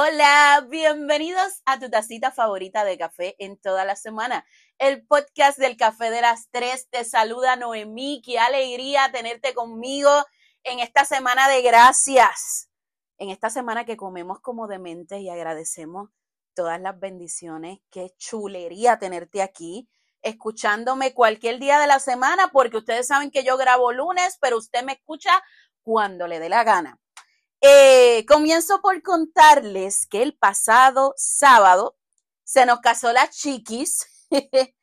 Hola, bienvenidos a tu tacita favorita de café en toda la semana. El podcast del café de las tres te saluda Noemí. Qué alegría tenerte conmigo en esta semana de gracias. En esta semana que comemos como dementes y agradecemos todas las bendiciones. Qué chulería tenerte aquí, escuchándome cualquier día de la semana, porque ustedes saben que yo grabo lunes, pero usted me escucha cuando le dé la gana. Eh, comienzo por contarles que el pasado sábado se nos casó la chiquis.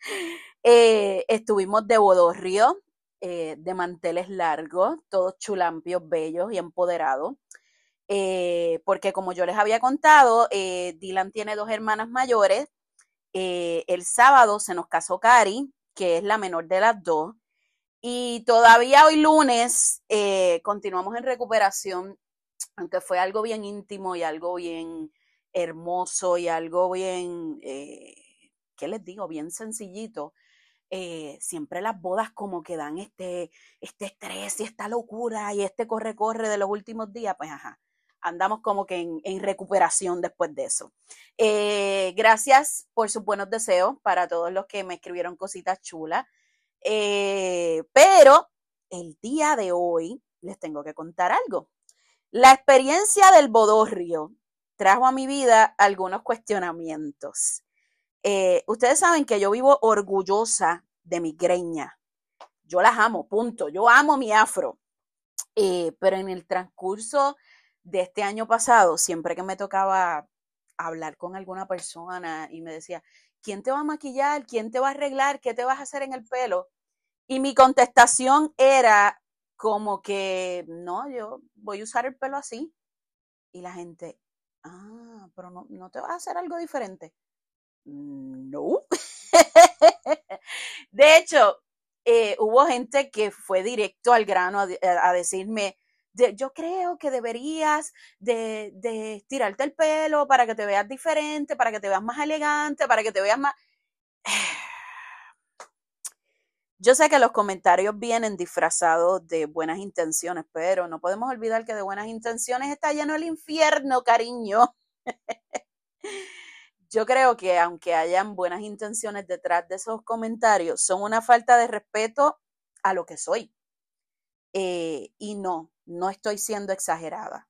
eh, estuvimos de bodorrio, eh, de manteles largos, todos chulampios, bellos y empoderados. Eh, porque como yo les había contado, Dylan tiene dos hermanas mayores. el sábado se nos casó Cari, que es la menor de las dos. Y todavía hoy lunes continuamos en recuperación aunque fue algo bien íntimo y algo bien hermoso y algo bien, eh, ¿qué les digo? Bien sencillito. Eh, siempre las bodas como que dan este, este estrés y esta locura y este corre-corre de los últimos días, pues ajá, andamos como que en, recuperación después de eso. Eh, gracias por sus buenos deseos para todos los que me escribieron cositas chulas. pero el día de hoy les tengo que contar algo. La experiencia del bodorrio trajo a mi vida algunos cuestionamientos. Eh, ustedes saben que yo vivo orgullosa de mi greña. Yo las amo, punto. Yo amo mi afro. Eh, pero en el transcurso de este año pasado, siempre que me tocaba hablar con alguna persona y me decía, ¿quién te va a maquillar? ¿Quién te va a arreglar? ¿Qué te vas a hacer en el pelo? Y mi contestación era, como que, no, yo voy a usar el pelo así. Y la gente, ah, pero no, no te vas a hacer algo diferente. No. de hecho, eh, hubo gente que fue directo al grano a, decirme, yo creo que deberías de, de estirarte el pelo para que te veas diferente, para que te veas más elegante, para que te veas más... Yo sé que los comentarios vienen disfrazados de buenas intenciones, pero no podemos olvidar que de buenas intenciones está lleno el infierno, cariño. Yo creo que aunque hayan buenas intenciones detrás de esos comentarios, son una falta de respeto a lo que soy. Eh, y no, no estoy siendo exagerada.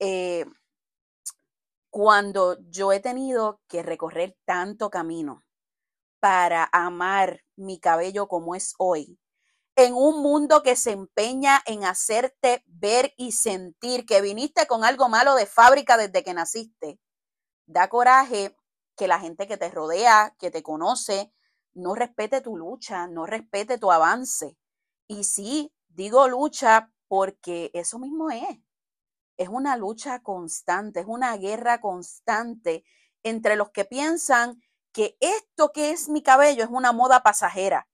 Eh, cuando yo he tenido que recorrer tanto camino para amar mi cabello como es hoy. En un mundo que se empeña en hacerte ver y sentir que viniste con algo malo de fábrica desde que naciste. Da coraje que la gente que te rodea, que te conoce, no respete tu lucha, no respete tu avance. Y sí, digo lucha porque eso mismo es. Es una lucha constante, es una guerra constante entre los que piensan que esto que es mi cabello es una moda pasajera.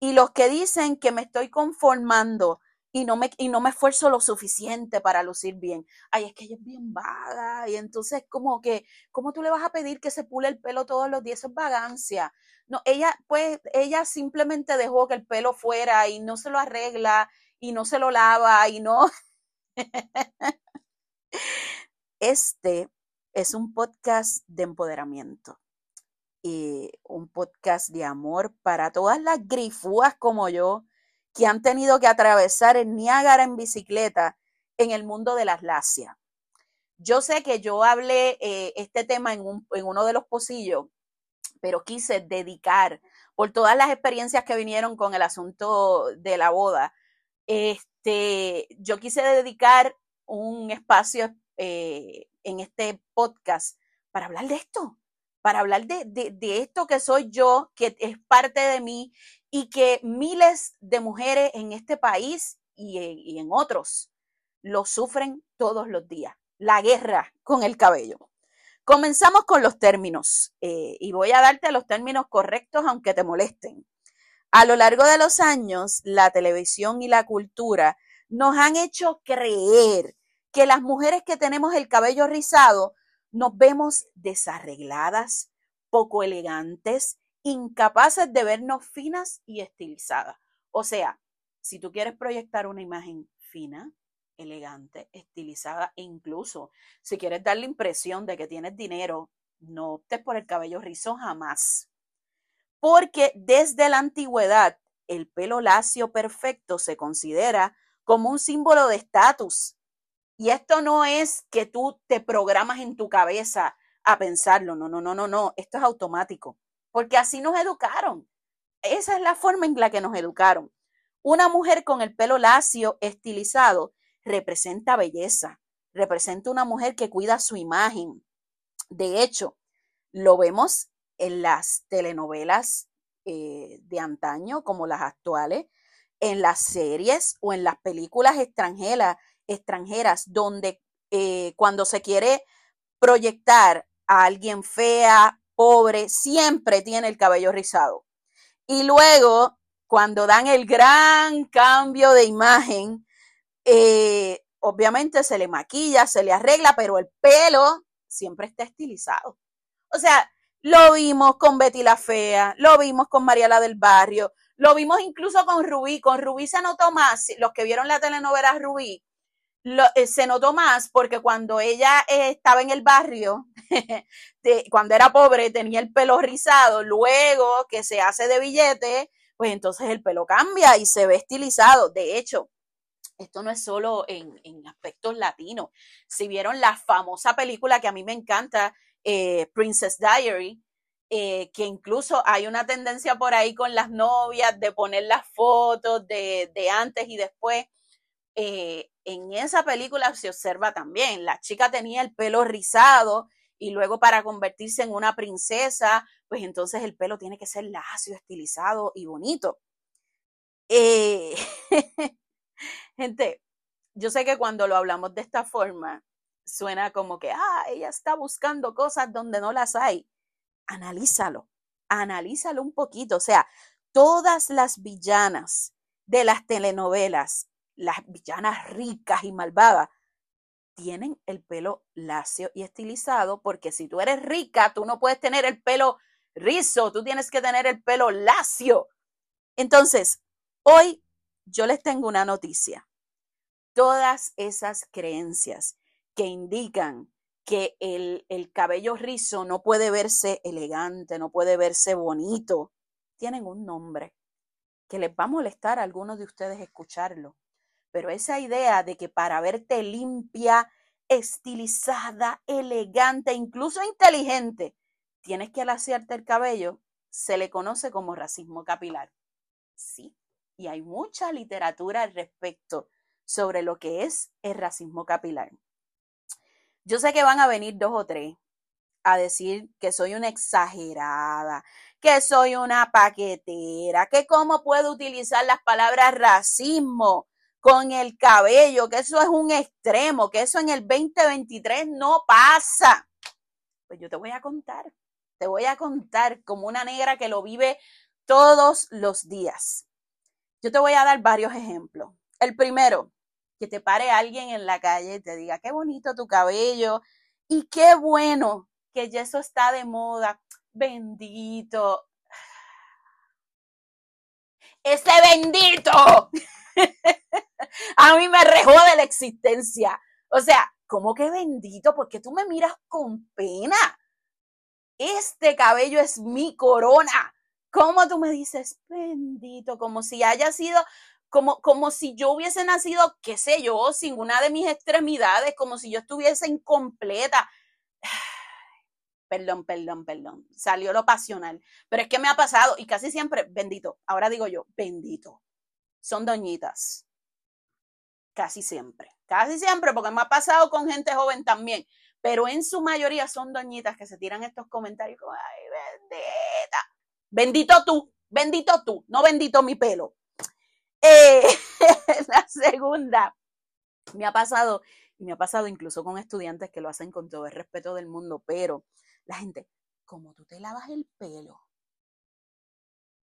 Y los que dicen que me estoy conformando y no me, y no me esfuerzo lo suficiente para lucir bien. Ay, es que ella es bien vaga. Y entonces, como que, ¿cómo tú le vas a pedir que se pule el pelo todos los días? Eso es vagancia. No, ella, pues, ella simplemente dejó que el pelo fuera y no se lo arregla y no se lo lava y no. Este es un podcast de empoderamiento un podcast de amor para todas las grifúas como yo que han tenido que atravesar el Niágara en bicicleta en el mundo de las lacias. Yo sé que yo hablé eh, este tema en, en uno de los pocillos, pero quise dedicar por todas las experiencias que vinieron con el asunto de la boda. Este, yo quise dedicar un espacio eh, en este podcast para hablar de esto, para hablar de, esto que soy yo, que es parte de mí y que miles de mujeres en este país y, en otros lo sufren todos los días. La guerra con el cabello. Comenzamos con los términos eh, y voy a darte los términos correctos aunque te molesten. A lo largo de los años, la televisión y la cultura nos han hecho creer que las mujeres que tenemos el cabello rizado nos vemos desarregladas, poco elegantes, incapaces de vernos finas y estilizadas. O sea, si tú quieres proyectar una imagen fina, elegante, estilizada, e incluso si quieres dar la impresión de que tienes dinero, no optes por el cabello rizo jamás. Porque desde la antigüedad el pelo lacio perfecto se considera como un símbolo de estatus. Y esto no es que tú te programas en tu cabeza a pensarlo, no, no, no, no, no, esto es automático, porque así nos educaron. Esa es la forma en la que nos educaron. Una mujer con el pelo lacio, estilizado, representa belleza, representa una mujer que cuida su imagen. De hecho, lo vemos en las telenovelas eh, de antaño como las actuales, en las series o en las películas extranjeras, extranjeras donde eh, cuando se quiere proyectar a alguien fea, pobre, siempre tiene el cabello rizado. Y luego, cuando dan el gran cambio de imagen, eh, obviamente se le maquilla, se le arregla, pero el pelo siempre está estilizado. O sea, lo vimos con Betty la Fea, lo vimos con Mariela del Barrio, lo vimos incluso con Rubí. Con Rubí se notó más, los que vieron la telenovela Rubí, eh, se notó más porque cuando ella eh, estaba en el barrio, cuando era pobre, tenía el pelo rizado, luego que se hace de billete, pues entonces el pelo cambia y se ve estilizado. De hecho, esto no es solo en, aspectos latinos. Si vieron la famosa película que a mí me encanta, eh, Princess Diary, que incluso hay una tendencia por ahí con las novias de poner las fotos de, de antes y después. Eh, en esa película se observa también, la chica tenía el pelo rizado y luego para convertirse en una princesa, pues entonces el pelo tiene que ser lacio, estilizado y bonito. Eh, gente, yo sé que cuando lo hablamos de esta forma, suena como que, ah, ella está buscando cosas donde no las hay. Analízalo, analízalo un poquito. O sea, todas las villanas de las telenovelas las villanas ricas y malvadas tienen el pelo lacio y estilizado, porque si tú eres rica, tú no puedes tener el pelo rizo, tú tienes que tener el pelo lacio. Entonces, hoy yo les tengo una noticia. Todas esas creencias que indican que el, el cabello rizo no puede verse elegante, no puede verse bonito, tienen un nombre que les va a molestar a algunos de ustedes escucharlo pero esa idea de que para verte limpia, estilizada, elegante, incluso inteligente, tienes que alaciarte el cabello, se le conoce como racismo capilar. Sí, y hay mucha literatura al respecto sobre lo que es el racismo capilar. Yo sé que van a venir dos o tres a decir que soy una exagerada, que soy una paquetera, que cómo puedo utilizar las palabras racismo con el cabello, que eso es un extremo, que eso en el 2023 no pasa. Pues yo te voy a contar, te voy a contar como una negra que lo vive todos los días. Yo te voy a dar varios ejemplos. El primero, que te pare alguien en la calle y te diga, qué bonito tu cabello y qué bueno que ya eso está de moda. Bendito. Ese bendito a mí me de la existencia. O sea, ¿cómo que bendito? Porque tú me miras con pena. Este cabello es mi corona. ¿Cómo tú me dices bendito? Como si haya sido, como, como si yo hubiese nacido, qué sé yo, sin una de mis extremidades, como si yo estuviese incompleta. Perdón, perdón, perdón. Salió lo pasional. Pero es que me ha pasado y casi siempre, bendito. Ahora digo yo, bendito son doñitas. Casi siempre. Casi siempre, porque me ha pasado con gente joven también. Pero en su mayoría son doñitas que se tiran estos comentarios como, ay, bendita. Bendito tú, bendito tú, no bendito mi pelo. Eh, la segunda, me ha pasado, y me ha pasado incluso con estudiantes que lo hacen con todo el respeto del mundo, pero la gente, como tú te lavas el pelo,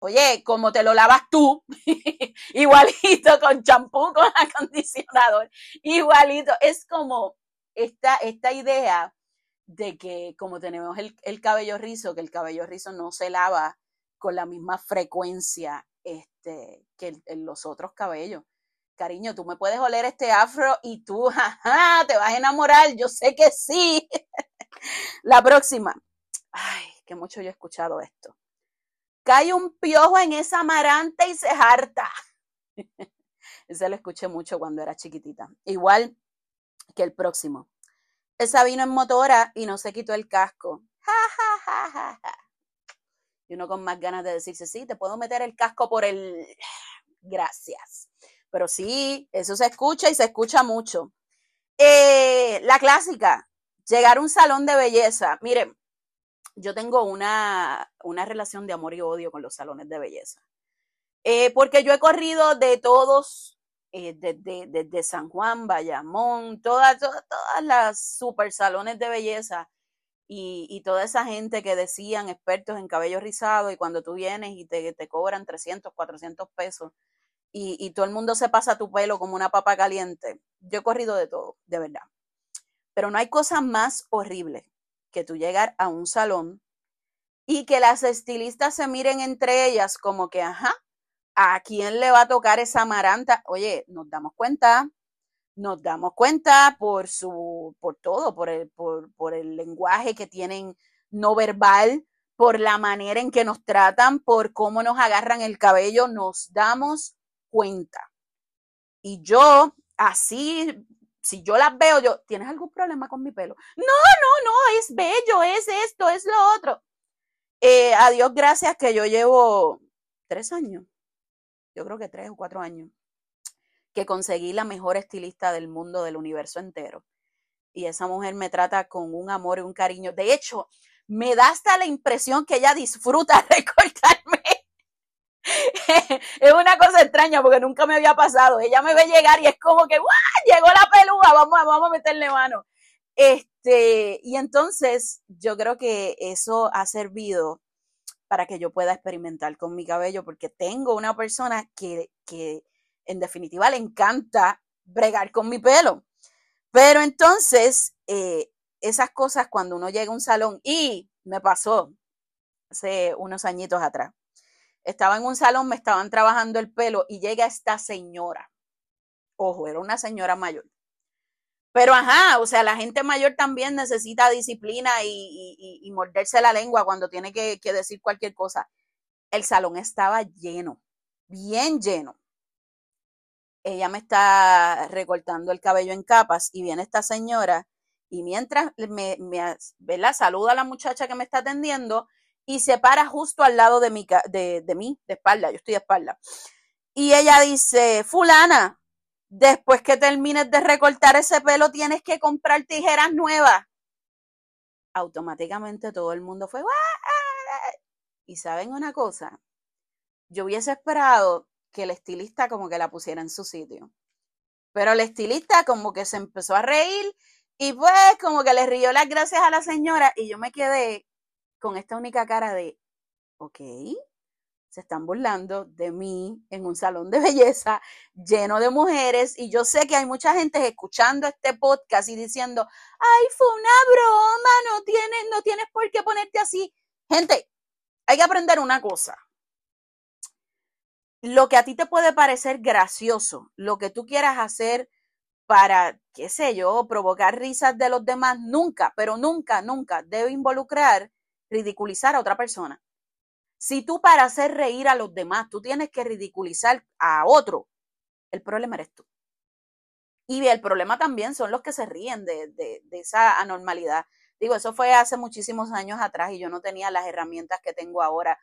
Oye, como te lo lavas tú, igualito con champú, con acondicionador, igualito. Es como esta, esta idea de que como tenemos el, cabello rizo, que el cabello rizo no se lava con la misma frecuencia este, que los otros cabellos. cariño, tú me puedes oler este afro y tú, jaja, te vas a enamorar, yo sé que sí. La próxima. Ay, que mucho yo he escuchado esto. Cae un piojo en esa amarante y se harta. Ese lo escuché mucho cuando era chiquitita. Igual que el próximo. Esa vino en motora y no se quitó el casco. Y uno con más ganas de decirse, sí, te puedo meter el casco por el... Gracias. Pero sí, eso se escucha y se escucha mucho. Eh, la clásica, llegar a un salón de belleza. Miren, yo tengo una, una relación de amor y odio con los salones de belleza. Eh, porque yo he corrido de todos, eh, desde, San Juan, Bayamón, todas, todas, todas las super salones de belleza y, toda esa gente que decían expertos en cabello rizado y cuando tú vienes y te, te cobran 300, 400 pesos y, y, todo el mundo se pasa tu pelo como una papa caliente. Yo he corrido de todo, de verdad. Pero no hay cosa más horrible que tú llegar a un salón y que las estilistas se miren entre ellas como que, ajá, ¿a quién le va a tocar esa amaranta? Oye, nos damos cuenta, nos damos cuenta por su, por todo, por el, por, por el lenguaje que tienen no verbal, por la manera en que nos tratan, por cómo nos agarran el cabello, nos damos cuenta. Y yo, así, si yo las veo, yo, ¿tienes algún problema con mi pelo? No, no, no, es bello, es esto, es lo otro. Eh, a Dios gracias que yo llevo tres años, yo creo que tres o cuatro años, que conseguí la mejor estilista del mundo, del universo entero. Y esa mujer me trata con un amor y un cariño. De hecho, me da hasta la impresión que ella disfruta recortarme. es una cosa extraña porque nunca me había pasado. Ella me ve llegar y es como que, ¡guau! Llegó la peluga, vamos, vamos a meterle mano. Este, y entonces yo creo que eso ha servido para que yo pueda experimentar con mi cabello, porque tengo una persona que, que en definitiva le encanta bregar con mi pelo. Pero entonces, eh, esas cosas cuando uno llega a un salón, y me pasó hace unos añitos atrás, estaba en un salón, me estaban trabajando el pelo y llega esta señora. Ojo, era una señora mayor. Pero ajá, o sea, la gente mayor también necesita disciplina y, morderse la lengua cuando tiene que, decir cualquier cosa. El salón estaba lleno, bien lleno. Ella me está recortando el cabello en capas y viene esta señora y mientras me, me saluda a la muchacha que me está atendiendo y se para justo al lado de, mi, de, de mí, de espalda, yo estoy de espalda. Y ella dice, fulana, Después que termines de recortar ese pelo, tienes que comprar tijeras nuevas. Automáticamente todo el mundo fue, y saben una cosa, yo hubiese esperado que el estilista como que la pusiera en su sitio. Pero el estilista como que se empezó a reír y pues como que le rió las gracias a la señora y yo me quedé con esta única cara de, ok, se están burlando de mí en un salón de belleza lleno de mujeres y yo sé que hay mucha gente escuchando este podcast y diciendo, ay, fue una broma, no tienes, no tienes por qué ponerte así. Gente, hay que aprender una cosa. Lo que a ti te puede parecer gracioso, lo que tú quieras hacer para, qué sé yo, provocar risas de los demás, nunca, pero nunca, nunca debe involucrar ridiculizar a otra persona. Si tú para hacer reír a los demás, tú tienes que ridiculizar a otro, el problema eres tú. Y el problema también son los que se ríen de, esa anormalidad. Digo, eso fue hace muchísimos años atrás y yo no tenía las herramientas que tengo ahora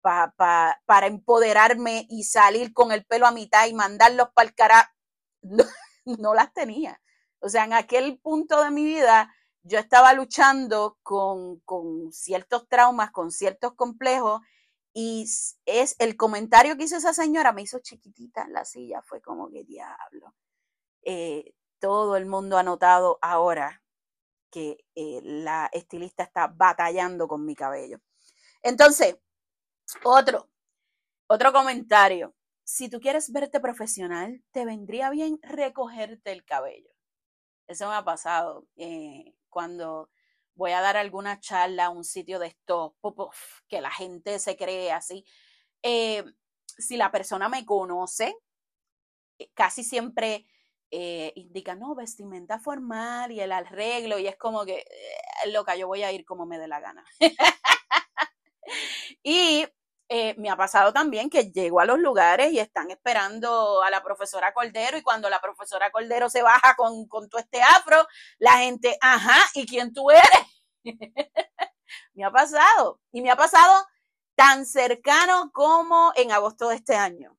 para empoderarme y salir con el pelo a mitad y mandarlos para el cara. No, las tenía. O sea, en aquel punto de mi vida yo estaba luchando con, con ciertos traumas, con ciertos complejos y es el comentario que hizo esa señora, me hizo chiquitita en la silla, fue como que diablo. Eh, todo el mundo ha notado ahora que eh, la estilista está batallando con mi cabello. Entonces, otro, otro comentario. Si tú quieres verte profesional, te vendría bien recogerte el cabello. Eso me ha pasado eh, cuando voy a dar alguna charla a un sitio de esto, que la gente se cree así. Eh, si la persona me conoce, eh, casi siempre eh, indican, no, vestimenta formal y el arreglo, y es como que, loca, yo voy a ir como me dé la gana. y eh, me ha pasado también que llego a los lugares y están esperando a la profesora Cordero y cuando la profesora Cordero se baja con, con todo este afro, la gente, ajá, ¿y quién tú eres? me ha pasado y me ha pasado tan cercano como en agosto de este año.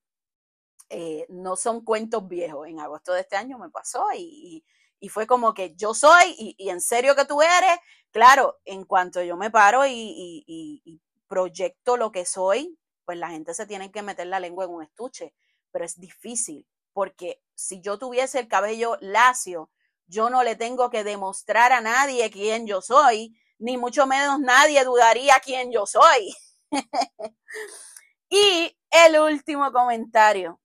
Eh, no son cuentos viejos. En agosto de este año me pasó y, y, fue como que yo soy y, y, en serio que tú eres. Claro, en cuanto yo me paro y, y proyecto lo que soy, pues la gente se tiene que meter la lengua en un estuche, pero es difícil porque si yo tuviese el cabello lacio, yo no le tengo que demostrar a nadie quién yo soy, ni mucho menos nadie dudaría quién yo soy. y el último comentario.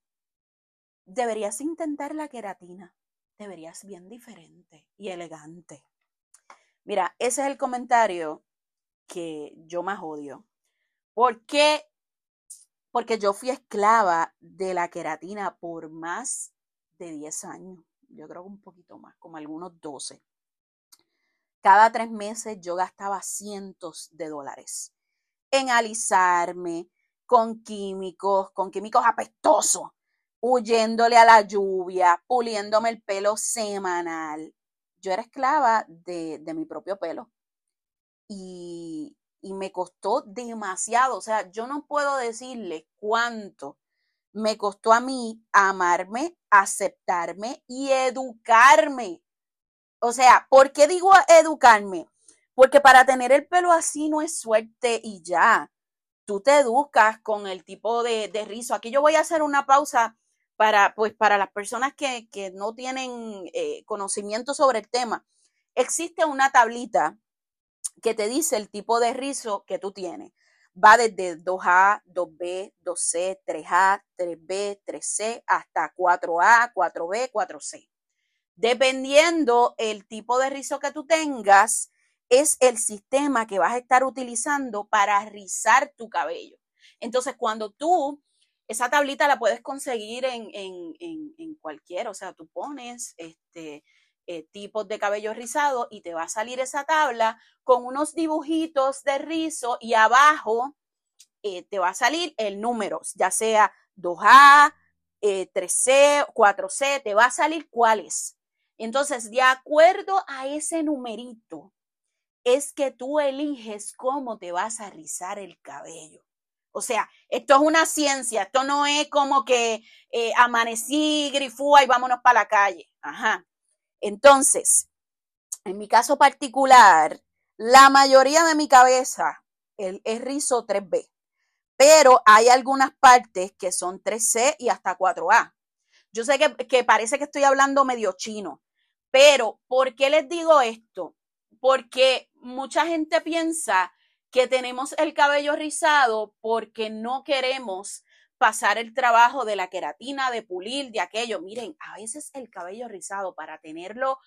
Deberías intentar la queratina. Deberías bien diferente y elegante. Mira, ese es el comentario que yo más odio. ¿Por qué? Porque yo fui esclava de la queratina por más de 10 años. Yo creo que un poquito más, como algunos 12. Cada tres meses yo gastaba cientos de dólares en alisarme con químicos, con químicos apestosos, huyéndole a la lluvia, puliéndome el pelo semanal. Yo era esclava de, de mi propio pelo. Y, y me costó demasiado. O sea, yo no puedo decirle cuánto me costó a mí amarme, aceptarme y educarme. O sea, ¿por qué digo educarme? Porque para tener el pelo así no es suerte y ya. Tú te educas con el tipo de, de rizo. Aquí yo voy a hacer una pausa para, pues, para las personas que, que no tienen eh, conocimiento sobre el tema. Existe una tablita que te dice el tipo de rizo que tú tienes. Va desde 2A, 2B, 2C, 3A, 3B, 3C, hasta 4A, 4B, 4C. Dependiendo el tipo de rizo que tú tengas, es el sistema que vas a estar utilizando para rizar tu cabello. Entonces, cuando tú, esa tablita la puedes conseguir en, en, en, en cualquier, o sea, tú pones este, eh, tipos de cabello rizado y te va a salir esa tabla con unos dibujitos de rizo y abajo eh, te va a salir el número, ya sea 2A, 3C, 4C, te va a salir cuál es. Entonces, de acuerdo a ese numerito, es que tú eliges cómo te vas a rizar el cabello. O sea, esto es una ciencia, esto no es como que eh, amanecí, grifúa y vámonos para la calle. Ajá. Entonces, en mi caso particular, la mayoría de mi cabeza es rizo 3B, pero hay algunas partes que son 3C y hasta 4A. Yo sé que, que parece que estoy hablando medio chino, pero ¿por qué les digo esto? Porque mucha gente piensa que tenemos el cabello rizado porque no queremos pasar el trabajo de la queratina, de pulir, de aquello. Miren, a veces el cabello rizado para tenerlo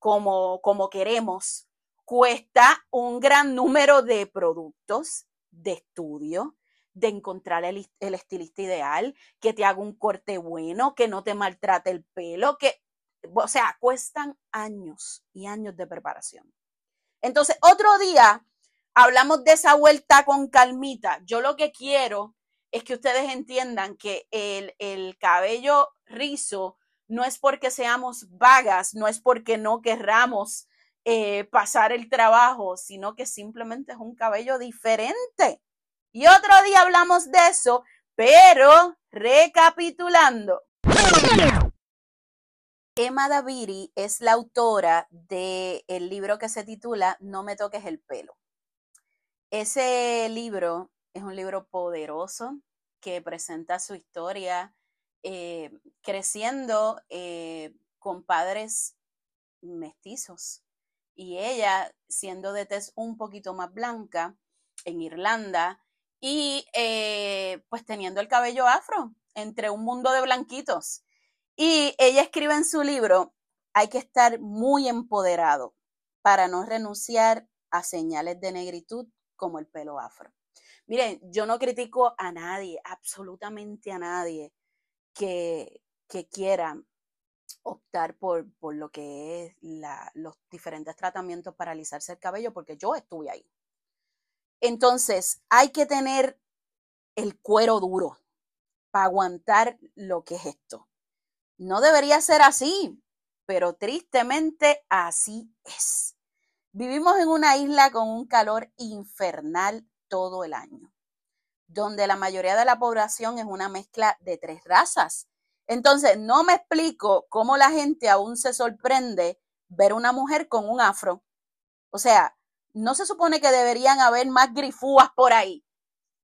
como, como queremos cuesta un gran número de productos, de estudio, de encontrar el, el, estilista ideal, que te haga un corte bueno, que no te maltrate el pelo, que, o sea, cuestan años y años de preparación. Entonces, otro día hablamos de esa vuelta con calmita. Yo lo que quiero es que ustedes entiendan que el, el cabello rizo no es porque seamos vagas, no es porque no querramos eh, pasar el trabajo, sino que simplemente es un cabello diferente. Y otro día hablamos de eso, pero recapitulando. Emma Daviri es la autora del el libro que se titula No me toques el pelo. Ese libro es un libro poderoso que presenta su historia eh, creciendo eh, con padres mestizos y ella siendo de tez un poquito más blanca en Irlanda y eh, pues teniendo el cabello afro entre un mundo de blanquitos. Y ella escribe en su libro, hay que estar muy empoderado para no renunciar a señales de negritud como el pelo afro. Miren, yo no critico a nadie, absolutamente a nadie, que, que quieran optar por, por lo que es los diferentes tratamientos para alisarse el cabello, porque yo estuve ahí. Entonces, hay que tener el cuero duro para aguantar lo que es esto. No debería ser así, pero tristemente así es. Vivimos en una isla con un calor infernal todo el año, donde la mayoría de la población es una mezcla de tres razas. Entonces, no me explico cómo la gente aún se sorprende ver una mujer con un afro. O sea, no se supone que deberían haber más grifúas por ahí.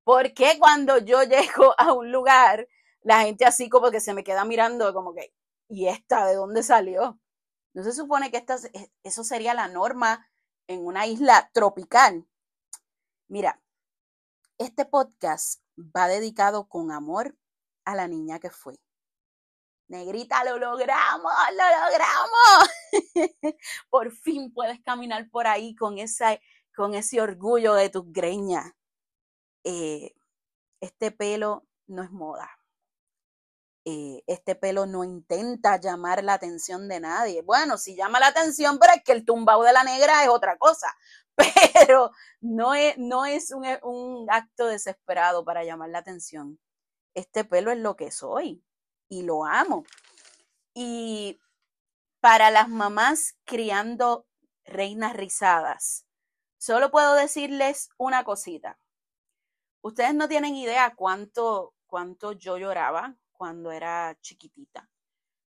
¿Por qué cuando yo llego a un lugar, la gente así como que se me queda mirando como que, ¿y esta de dónde salió? No se supone que esta, eso sería la norma en una isla tropical. Mira, este podcast va dedicado con amor a la niña que fue. Negrita, lo logramos, lo logramos. por fin puedes caminar por ahí con, esa, con ese orgullo de tus greñas. Eh, este pelo no es moda. Eh, este pelo no intenta llamar la atención de nadie. Bueno, si llama la atención, pero es que el tumbao de la negra es otra cosa. Pero no es, no es un, un acto desesperado para llamar la atención. Este pelo es lo que soy y lo amo. Y para las mamás criando reinas rizadas, solo puedo decirles una cosita. Ustedes no tienen idea cuánto, cuánto yo lloraba cuando era chiquitita,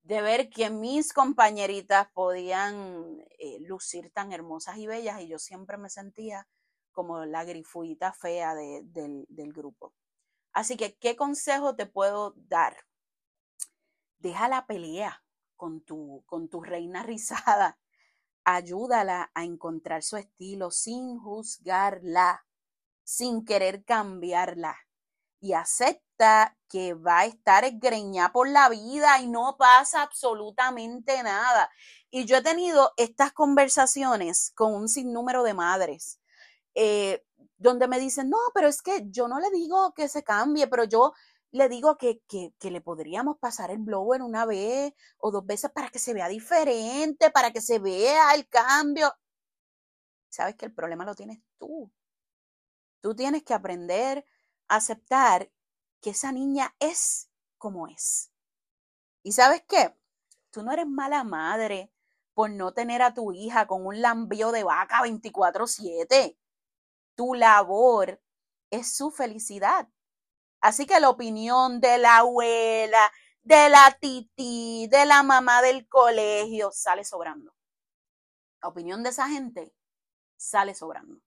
de ver que mis compañeritas podían eh, lucir tan hermosas y bellas y yo siempre me sentía como la grifuita fea del, del grupo. Así que, ¿qué consejo te puedo dar? deja la pelea con tu, con tu reina rizada. Ayúdala a encontrar su estilo sin juzgarla, sin querer cambiarla. Y acepta que va a estar greñada por la vida y no pasa absolutamente nada. Y yo he tenido estas conversaciones con un sinnúmero de madres, eh, donde me dicen, no, pero es que yo no le digo que se cambie, pero yo le digo que, le podríamos pasar el blower una vez o dos veces para que se vea diferente, para que se vea el cambio. Sabes que el problema lo tienes tú. Tú tienes que aprender aceptar que esa niña es como es. ¿Y sabes qué? Tú no eres mala madre por no tener a tu hija con un lambío de vaca 24/7. Tu labor es su felicidad. Así que la opinión de la abuela, de la titi, de la mamá del colegio, sale sobrando. La opinión de esa gente sale sobrando.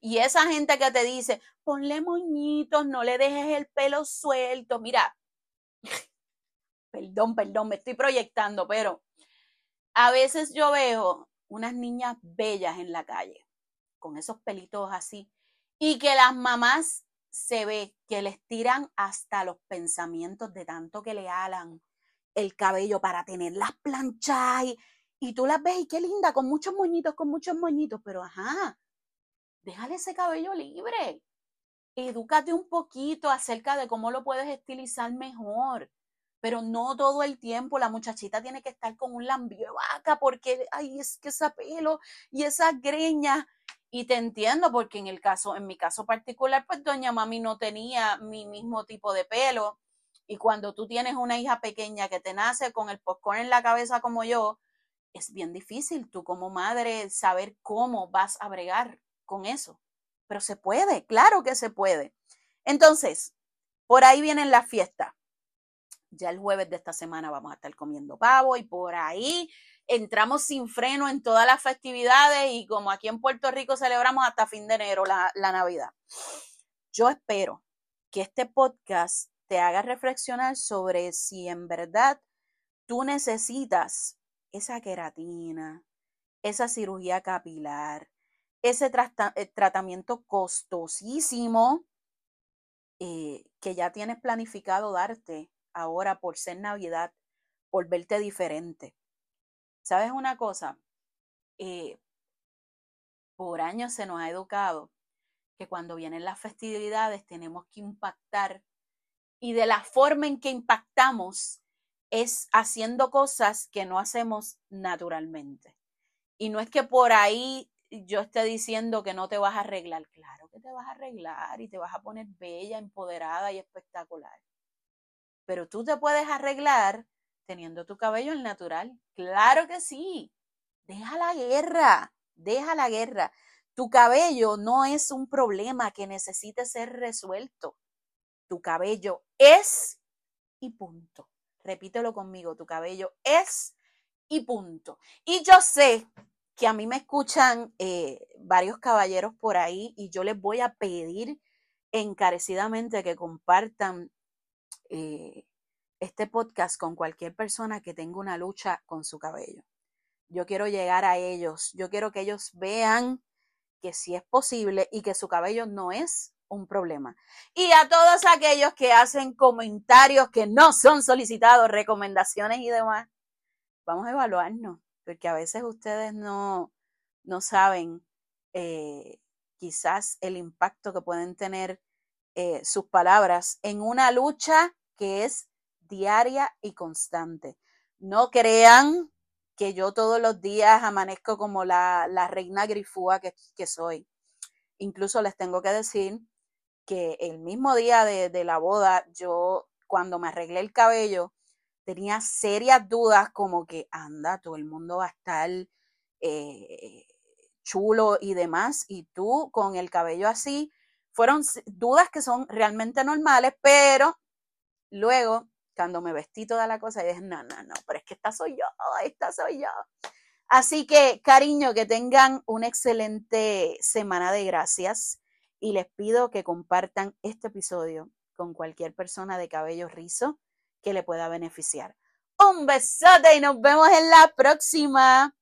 Y esa gente que te dice, ponle moñitos, no le dejes el pelo suelto. Mira, perdón, perdón, me estoy proyectando, pero a veces yo veo unas niñas bellas en la calle, con esos pelitos así, y que las mamás se ve que les tiran hasta los pensamientos de tanto que le alan el cabello para tenerlas planchadas y, y tú las ves y qué linda, con muchos moñitos, con muchos moñitos, pero ajá, déjale ese cabello libre. Edúcate un poquito acerca de cómo lo puedes estilizar mejor, pero no todo el tiempo la muchachita tiene que estar con un lambio de vaca porque, ay, es que ese pelo y esa greña y te entiendo porque en el caso, en mi caso particular, pues doña mami no tenía mi mismo tipo de pelo. Y cuando tú tienes una hija pequeña que te nace con el popcorn en la cabeza como yo, es bien difícil tú como madre saber cómo vas a bregar con eso. Pero se puede, claro que se puede. Entonces, por ahí vienen las fiestas. Ya el jueves de esta semana vamos a estar comiendo pavo y por ahí entramos sin freno en todas las festividades y como aquí en Puerto Rico celebramos hasta fin de enero la, Navidad. Yo espero que este podcast te haga reflexionar sobre si en verdad tú necesitas esa queratina, esa cirugía capilar, ese eh, tratamiento costosísimo eh, que ya tienes planificado darte ahora por ser Navidad, por verte diferente. ¿Sabes una cosa? Eh, por años se nos ha educado que cuando vienen las festividades tenemos que impactar y de la forma en que impactamos es haciendo cosas que no hacemos naturalmente. Y no es que por ahí yo esté diciendo que no te vas a arreglar. Claro que te vas a arreglar y te vas a poner bella, empoderada y espectacular. Pero tú te puedes arreglar teniendo tu cabello al natural. Claro que sí. Deja la guerra, deja la guerra. Tu cabello no es un problema que necesite ser resuelto. Tu cabello es y punto. Repítelo conmigo, tu cabello es y punto. Y yo sé que a mí me escuchan eh, varios caballeros por ahí y yo les voy a pedir encarecidamente que compartan eh, este podcast con cualquier persona que tenga una lucha con su cabello. Yo quiero llegar a ellos, yo quiero que ellos vean que sí es posible y que su cabello no es un problema. Y a todos aquellos que hacen comentarios que no son solicitados, recomendaciones y demás, vamos a evaluarnos, porque a veces ustedes no, no saben eh, quizás el impacto que pueden tener eh, sus palabras en una lucha que es diaria y constante. No crean que yo todos los días amanezco como la, reina grifúa que, que, soy. Incluso les tengo que decir que el mismo día de, la boda, yo cuando me arreglé el cabello, tenía serias dudas como que, anda, todo el mundo va a estar eh, chulo y demás, y tú con el cabello así, fueron dudas que son realmente normales, pero luego cuando me vestí toda la cosa, dije, no, no, no, pero es que esta soy yo, esta soy yo. Así que, cariño, que tengan una excelente semana de gracias y les pido que compartan este episodio con cualquier persona de cabello rizo le pueda beneficiar. Un besote y nos vemos en la próxima.